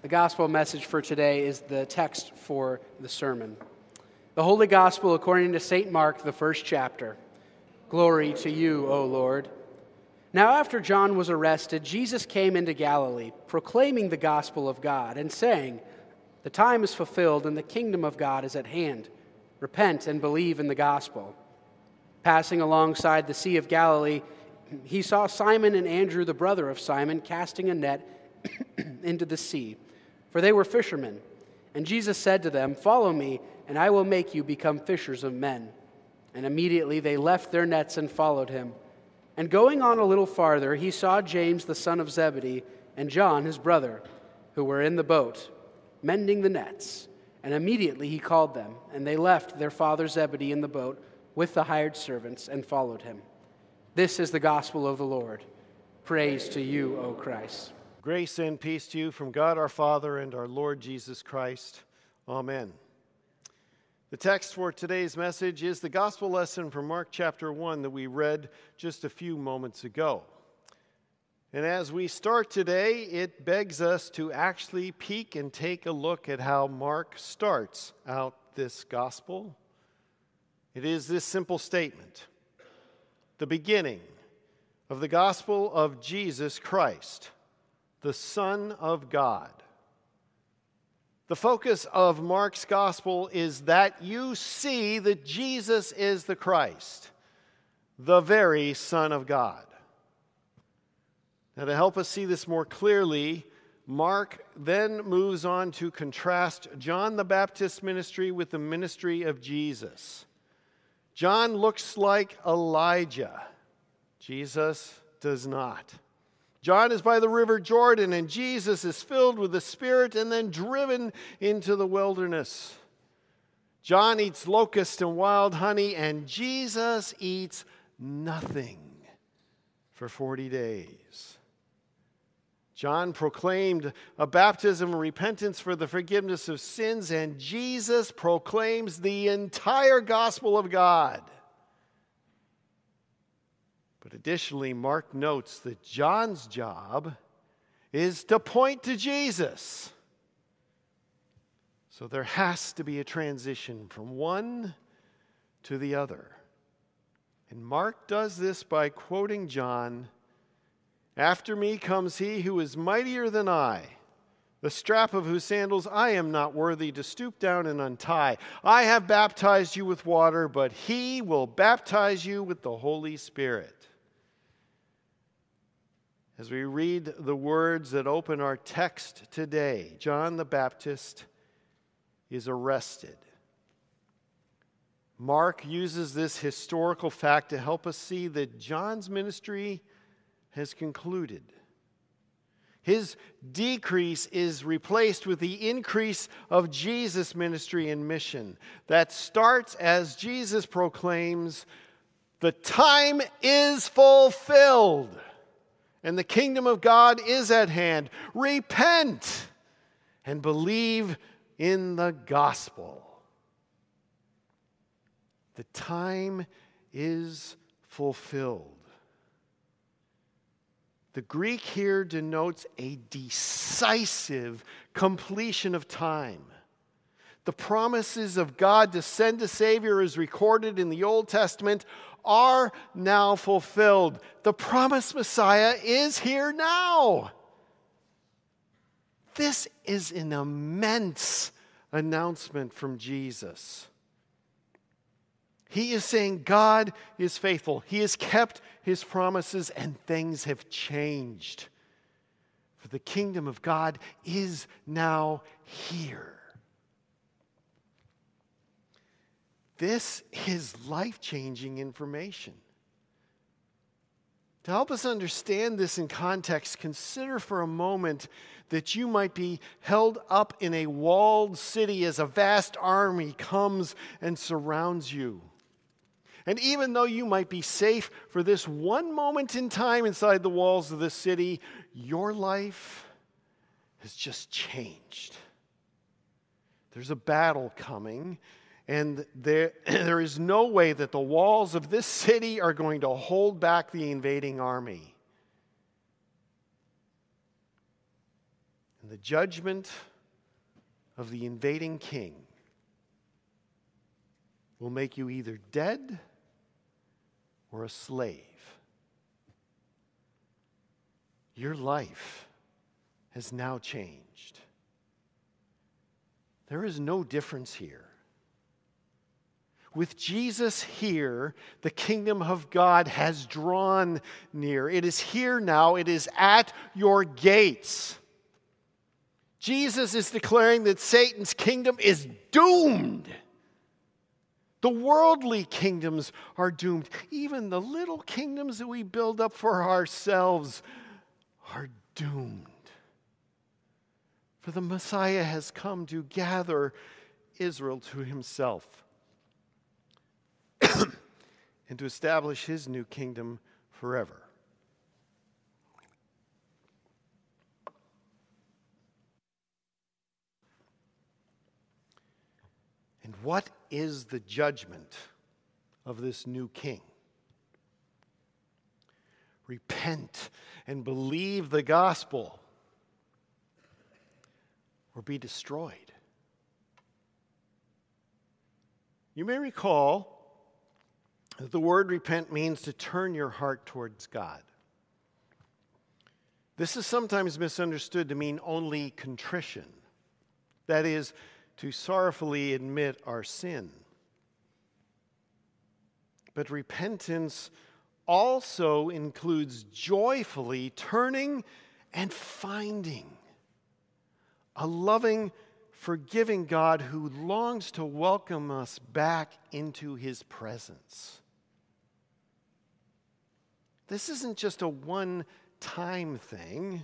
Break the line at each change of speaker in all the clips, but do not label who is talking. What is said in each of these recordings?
The gospel message for today is the text for the sermon. The Holy Gospel according to St. Mark, the first chapter. Glory to you, O Lord. Now, after John was arrested, Jesus came into Galilee, proclaiming the gospel of God and saying, The time is fulfilled and the kingdom of God is at hand. Repent and believe in the gospel. Passing alongside the Sea of Galilee, he saw Simon and Andrew, the brother of Simon, casting a net into the sea for they were fishermen. And Jesus said to them, Follow me, and I will make you become fishers of men. And immediately they left their nets and followed him. And going on a little farther, he saw James the son of Zebedee and John his brother, who were in the boat, mending the nets. And immediately he called them, and they left their father Zebedee in the boat with the hired servants and followed him. This is the gospel of the Lord. Praise to you, O Christ.
Grace and peace to you from God our Father and our Lord Jesus Christ. Amen. The text for today's message is the gospel lesson from Mark chapter 1 that we read just a few moments ago. And as we start today, it begs us to actually peek and take a look at how Mark starts out this gospel. It is this simple statement the beginning of the gospel of Jesus Christ the Son of God. The focus of Mark's gospel is that you see that Jesus is the Christ, the very Son of God. Now, to help us see this more clearly, Mark then moves on to contrast John the Baptist's ministry with the ministry of Jesus. John looks like Elijah, Jesus does not. John is by the river Jordan, and Jesus is filled with the Spirit and then driven into the wilderness. John eats locusts and wild honey, and Jesus eats nothing for 40 days. John proclaimed a baptism of repentance for the forgiveness of sins, and Jesus proclaims the entire gospel of God. But additionally, Mark notes that John's job is to point to Jesus. So there has to be a transition from one to the other. And Mark does this by quoting John After me comes he who is mightier than I, the strap of whose sandals I am not worthy to stoop down and untie. I have baptized you with water, but he will baptize you with the Holy Spirit. As we read the words that open our text today, John the Baptist is arrested. Mark uses this historical fact to help us see that John's ministry has concluded. His decrease is replaced with the increase of Jesus' ministry and mission that starts as Jesus proclaims, The time is fulfilled and the kingdom of God is at hand. Repent and believe in the gospel. The time is fulfilled. The Greek here denotes a decisive completion of time. The promises of God to send a Savior, as recorded in the Old Testament, are now fulfilled. The promised Messiah is here now. This is an immense announcement from Jesus. He is saying God is faithful. He has kept his promises and things have changed. For the kingdom of God is now here. This is life changing information. To help us understand this in context, consider for a moment that you might be held up in a walled city as a vast army comes and surrounds you. And even though you might be safe for this one moment in time inside the walls of the city, your life has just changed. There's a battle coming, and there, there is no way that the walls of this city are going to hold back the invading army. and the judgment of the invading king will make you either dead or a slave. Your life has now changed. There is no difference here. With Jesus here, the kingdom of God has drawn near. It is here now, it is at your gates. Jesus is declaring that Satan's kingdom is doomed. The worldly kingdoms are doomed. Even the little kingdoms that we build up for ourselves are doomed. For the Messiah has come to gather Israel to himself and to establish his new kingdom forever. And what is the judgment of this new king? Repent and believe the gospel or be destroyed. You may recall the word repent means to turn your heart towards God. This is sometimes misunderstood to mean only contrition. That is, to sorrowfully admit our sin. But repentance also includes joyfully turning and finding a loving, forgiving God who longs to welcome us back into his presence. This isn't just a one time thing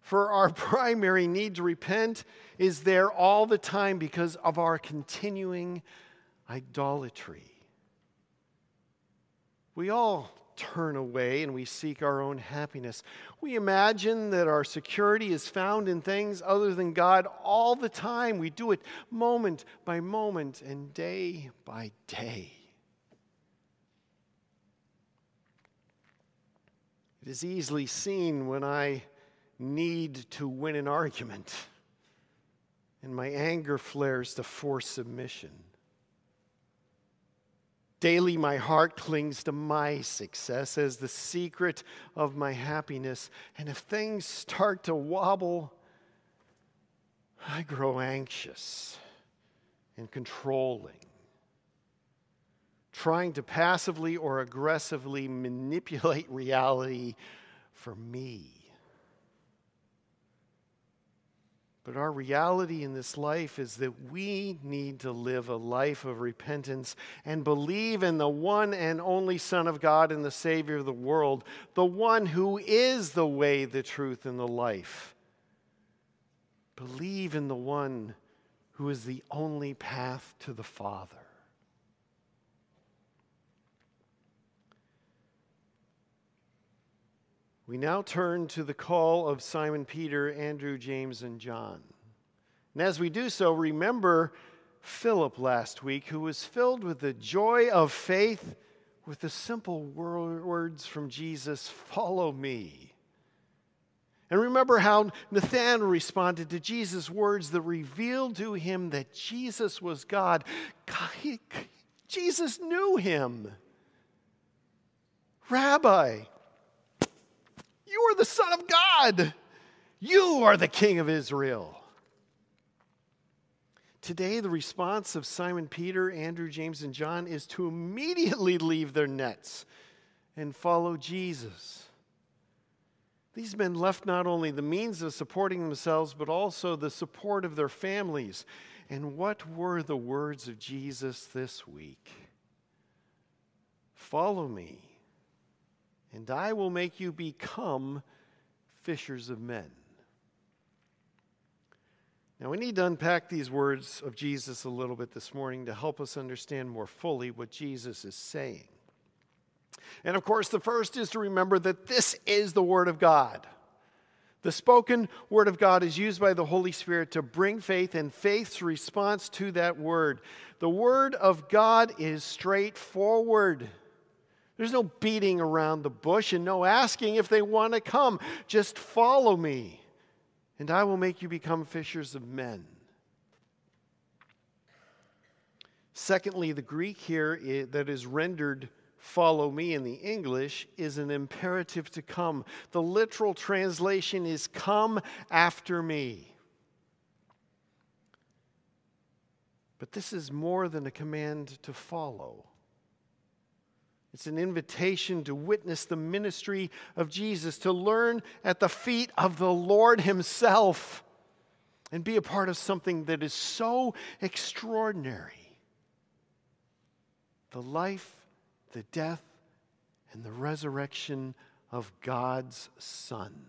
for our primary need to repent is there all the time because of our continuing idolatry. We all turn away and we seek our own happiness. We imagine that our security is found in things other than God all the time. We do it moment by moment and day by day. It is easily seen when I need to win an argument, and my anger flares to force submission. Daily, my heart clings to my success as the secret of my happiness. And if things start to wobble, I grow anxious and controlling, trying to passively or aggressively manipulate reality for me. But our reality in this life is that we need to live a life of repentance and believe in the one and only Son of God and the Savior of the world, the one who is the way, the truth, and the life. Believe in the one who is the only path to the Father. We now turn to the call of Simon Peter, Andrew, James, and John. And as we do so, remember Philip last week, who was filled with the joy of faith with the simple words from Jesus Follow me. And remember how Nathanael responded to Jesus' words that revealed to him that Jesus was God. Jesus knew him. Rabbi, you are the Son of God. You are the King of Israel. Today, the response of Simon Peter, Andrew, James, and John is to immediately leave their nets and follow Jesus. These men left not only the means of supporting themselves, but also the support of their families. And what were the words of Jesus this week? Follow me and I will make you become fishers of men. Now, we need to unpack these words of Jesus a little bit this morning to help us understand more fully what Jesus is saying. And of course, the first is to remember that this is the Word of God. The spoken Word of God is used by the Holy Spirit to bring faith and faith's response to that Word. The Word of God is straightforward. There's no beating around the bush and no asking if they want to come. Just follow me. and I will make you become fishers of men. Secondly, the Greek here that is rendered follow me in the English is an imperative to come. The literal translation is come after me. But this is more than a command to follow. It's an invitation to witness the ministry of Jesus, to learn at the feet of the Lord Himself, and be a part of something that is so extraordinary the life, the death, and the resurrection of God's Son,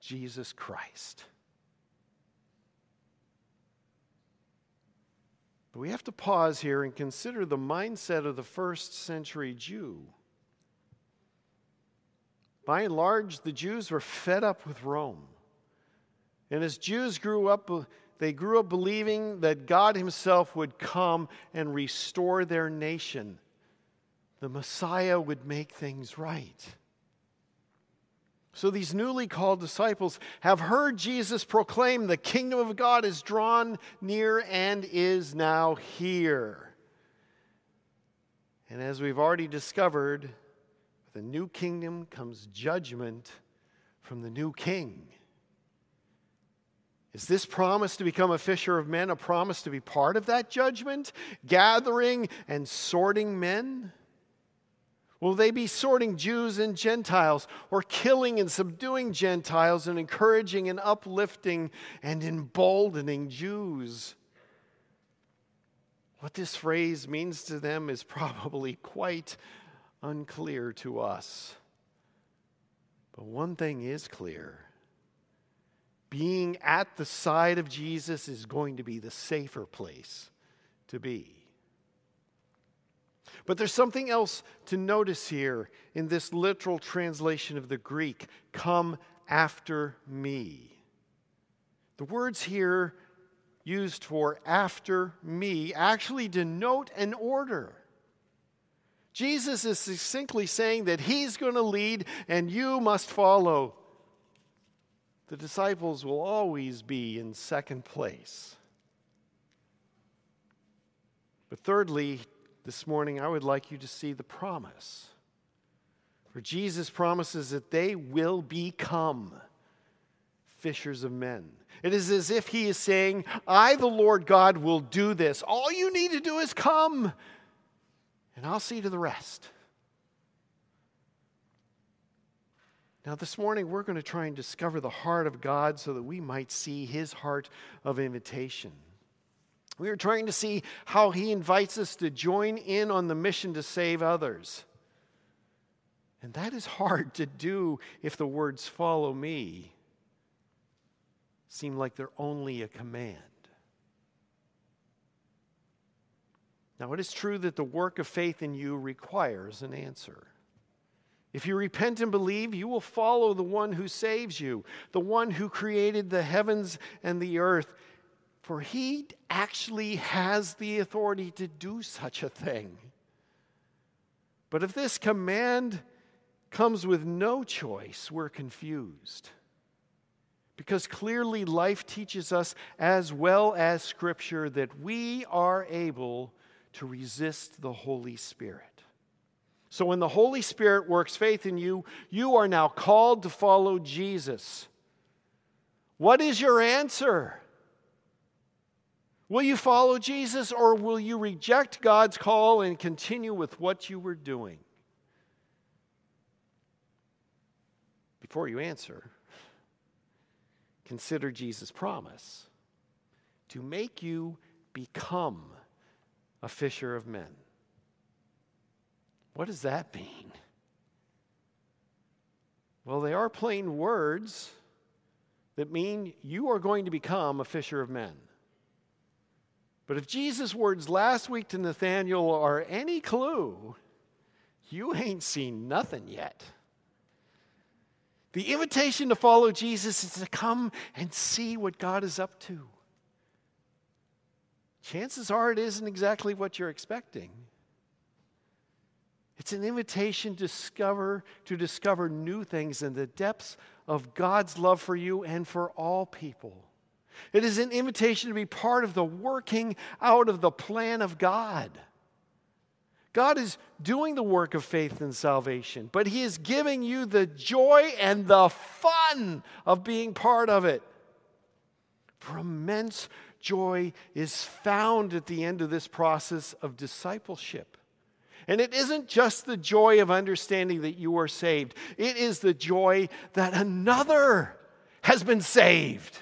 Jesus Christ. But we have to pause here and consider the mindset of the first century Jew. By and large, the Jews were fed up with Rome. And as Jews grew up, they grew up believing that God Himself would come and restore their nation. The Messiah would make things right. So these newly called disciples have heard Jesus proclaim the kingdom of God is drawn near and is now here. And as we've already discovered, with new kingdom comes judgment from the new king. Is this promise to become a fisher of men a promise to be part of that judgment, gathering and sorting men? Will they be sorting Jews and Gentiles, or killing and subduing Gentiles, and encouraging and uplifting and emboldening Jews? What this phrase means to them is probably quite unclear to us. But one thing is clear being at the side of Jesus is going to be the safer place to be. But there's something else to notice here in this literal translation of the Greek come after me. The words here used for after me actually denote an order. Jesus is succinctly saying that he's going to lead and you must follow. The disciples will always be in second place. But thirdly, this morning, I would like you to see the promise. For Jesus promises that they will become fishers of men. It is as if he is saying, I, the Lord God, will do this. All you need to do is come, and I'll see to the rest. Now, this morning, we're going to try and discover the heart of God so that we might see his heart of invitation. We are trying to see how he invites us to join in on the mission to save others. And that is hard to do if the words follow me seem like they're only a command. Now, it is true that the work of faith in you requires an answer. If you repent and believe, you will follow the one who saves you, the one who created the heavens and the earth for he actually has the authority to do such a thing. But if this command comes with no choice, we're confused. Because clearly, life teaches us, as well as Scripture, that we are able to resist the Holy Spirit. So, when the Holy Spirit works faith in you, you are now called to follow Jesus. What is your answer? Will you follow Jesus or will you reject God's call and continue with what you were doing? Before you answer, consider Jesus' promise to make you become a fisher of men. What does that mean? Well, they are plain words that mean you are going to become a fisher of men. But if Jesus' words last week to Nathanael are any clue, you ain't seen nothing yet. The invitation to follow Jesus is to come and see what God is up to. Chances are it isn't exactly what you're expecting. It's an invitation to discover, to discover new things in the depths of God's love for you and for all people. It is an invitation to be part of the working out of the plan of God. God is doing the work of faith and salvation, but He is giving you the joy and the fun of being part of it. For immense joy is found at the end of this process of discipleship. And it isn't just the joy of understanding that you are saved, it is the joy that another has been saved.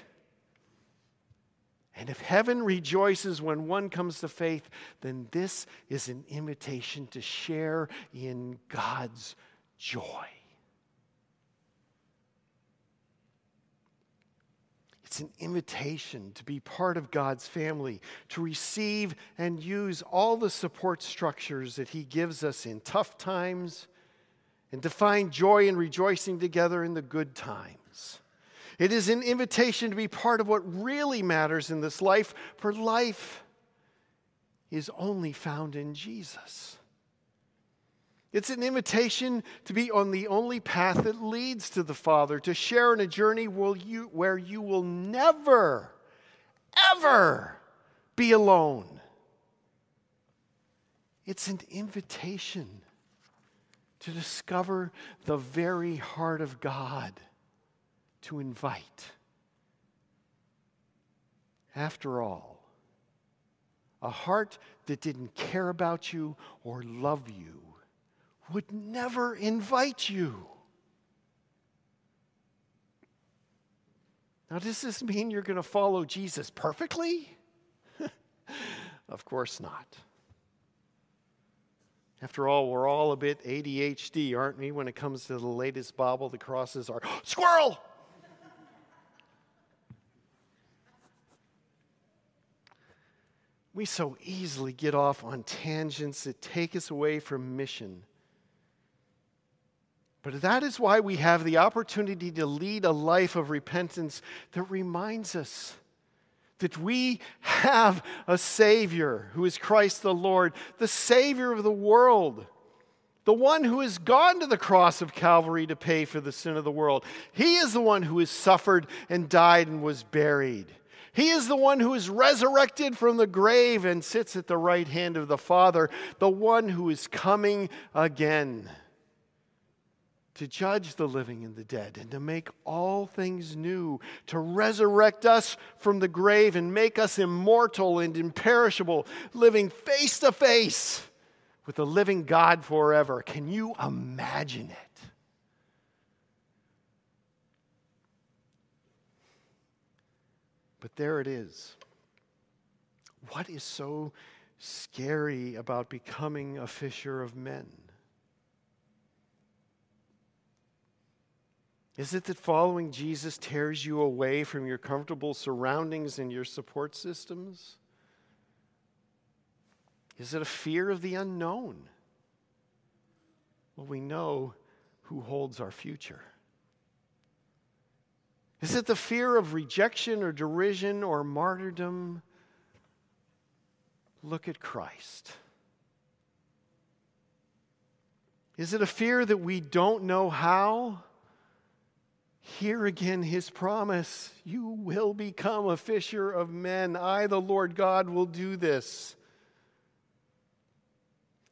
And if heaven rejoices when one comes to faith, then this is an invitation to share in God's joy. It's an invitation to be part of God's family, to receive and use all the support structures that He gives us in tough times, and to find joy and rejoicing together in the good times. It is an invitation to be part of what really matters in this life, for life is only found in Jesus. It's an invitation to be on the only path that leads to the Father, to share in a journey where you, will never, ever be alone. It's an invitation to discover the very heart of God to invite. After all, a heart that didn't care about you or love you would never invite you. Now, does this mean you're going to follow Jesus perfectly? of course not. After all, we're all a bit ADHD, aren't we, when it comes to the latest Bible the crosses are squirrel? We so easily get off on tangents that take us away from mission. But that is why we have the opportunity to lead a life of repentance that reminds us that we have a Savior who is Christ the Lord, the Savior of the world, the one who has gone to the cross of Calvary to pay for the sin of the world. He is the one who has suffered and died and was buried. He is the one who is resurrected from the grave and sits at the right hand of the Father, the one who is coming again to judge the living and the dead and to make all things new, to resurrect us from the grave and make us immortal and imperishable, living face to face with the living God forever. Can you imagine it? But there it is. What is so scary about becoming a fisher of men? Is it that following Jesus tears you away from your comfortable surroundings and your support systems? Is it a fear of the unknown? Well, we know who holds our future. Is it the fear of rejection or derision or martyrdom? Look at Christ. Is it a fear that we don't know how? Hear again his promise You will become a fisher of men. I, the Lord God, will do this.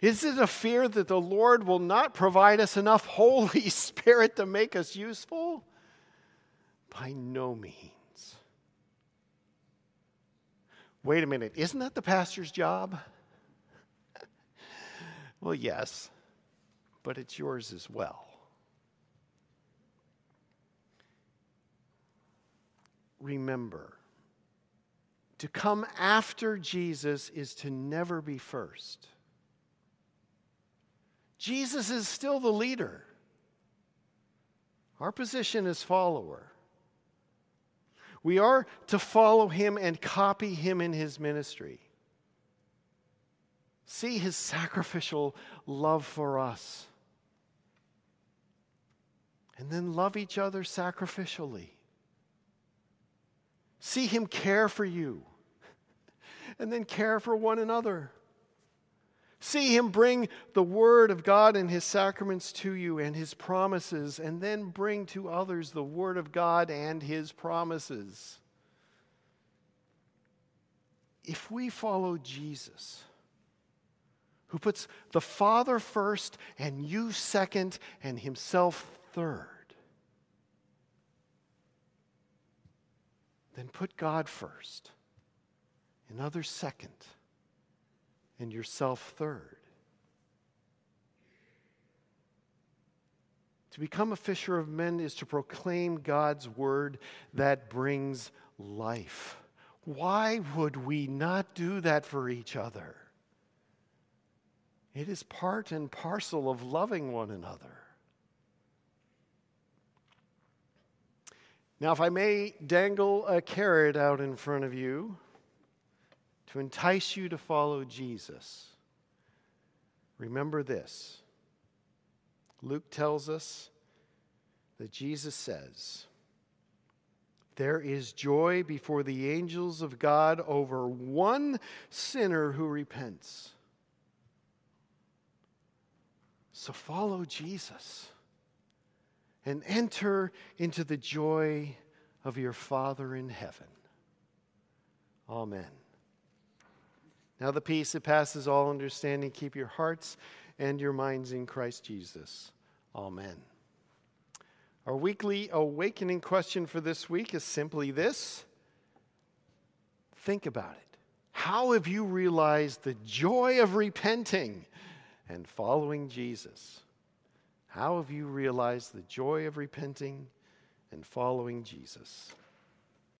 Is it a fear that the Lord will not provide us enough Holy Spirit to make us useful? By no means. Wait a minute, isn't that the pastor's job? well, yes, but it's yours as well. Remember, to come after Jesus is to never be first. Jesus is still the leader. Our position is follower. We are to follow him and copy him in his ministry. See his sacrificial love for us. And then love each other sacrificially. See him care for you. And then care for one another. See him bring the word of God and his sacraments to you and his promises, and then bring to others the word of God and his promises. If we follow Jesus, who puts the Father first and you second and himself third, then put God first and others second and yourself third. To become a fisher of men is to proclaim God's word that brings life. Why would we not do that for each other? It is part and parcel of loving one another. Now, if I may dangle a carrot out in front of you, to entice you to follow Jesus, remember this. Luke tells us that Jesus says, There is joy before the angels of God over one sinner who repents. So follow Jesus and enter into the joy of your Father in heaven. Amen. Now, the peace that passes all understanding, keep your hearts and your minds in Christ Jesus. Amen. Our weekly awakening question for this week is simply this Think about it. How have you realized the joy of repenting and following Jesus? How have you realized the joy of repenting and following Jesus?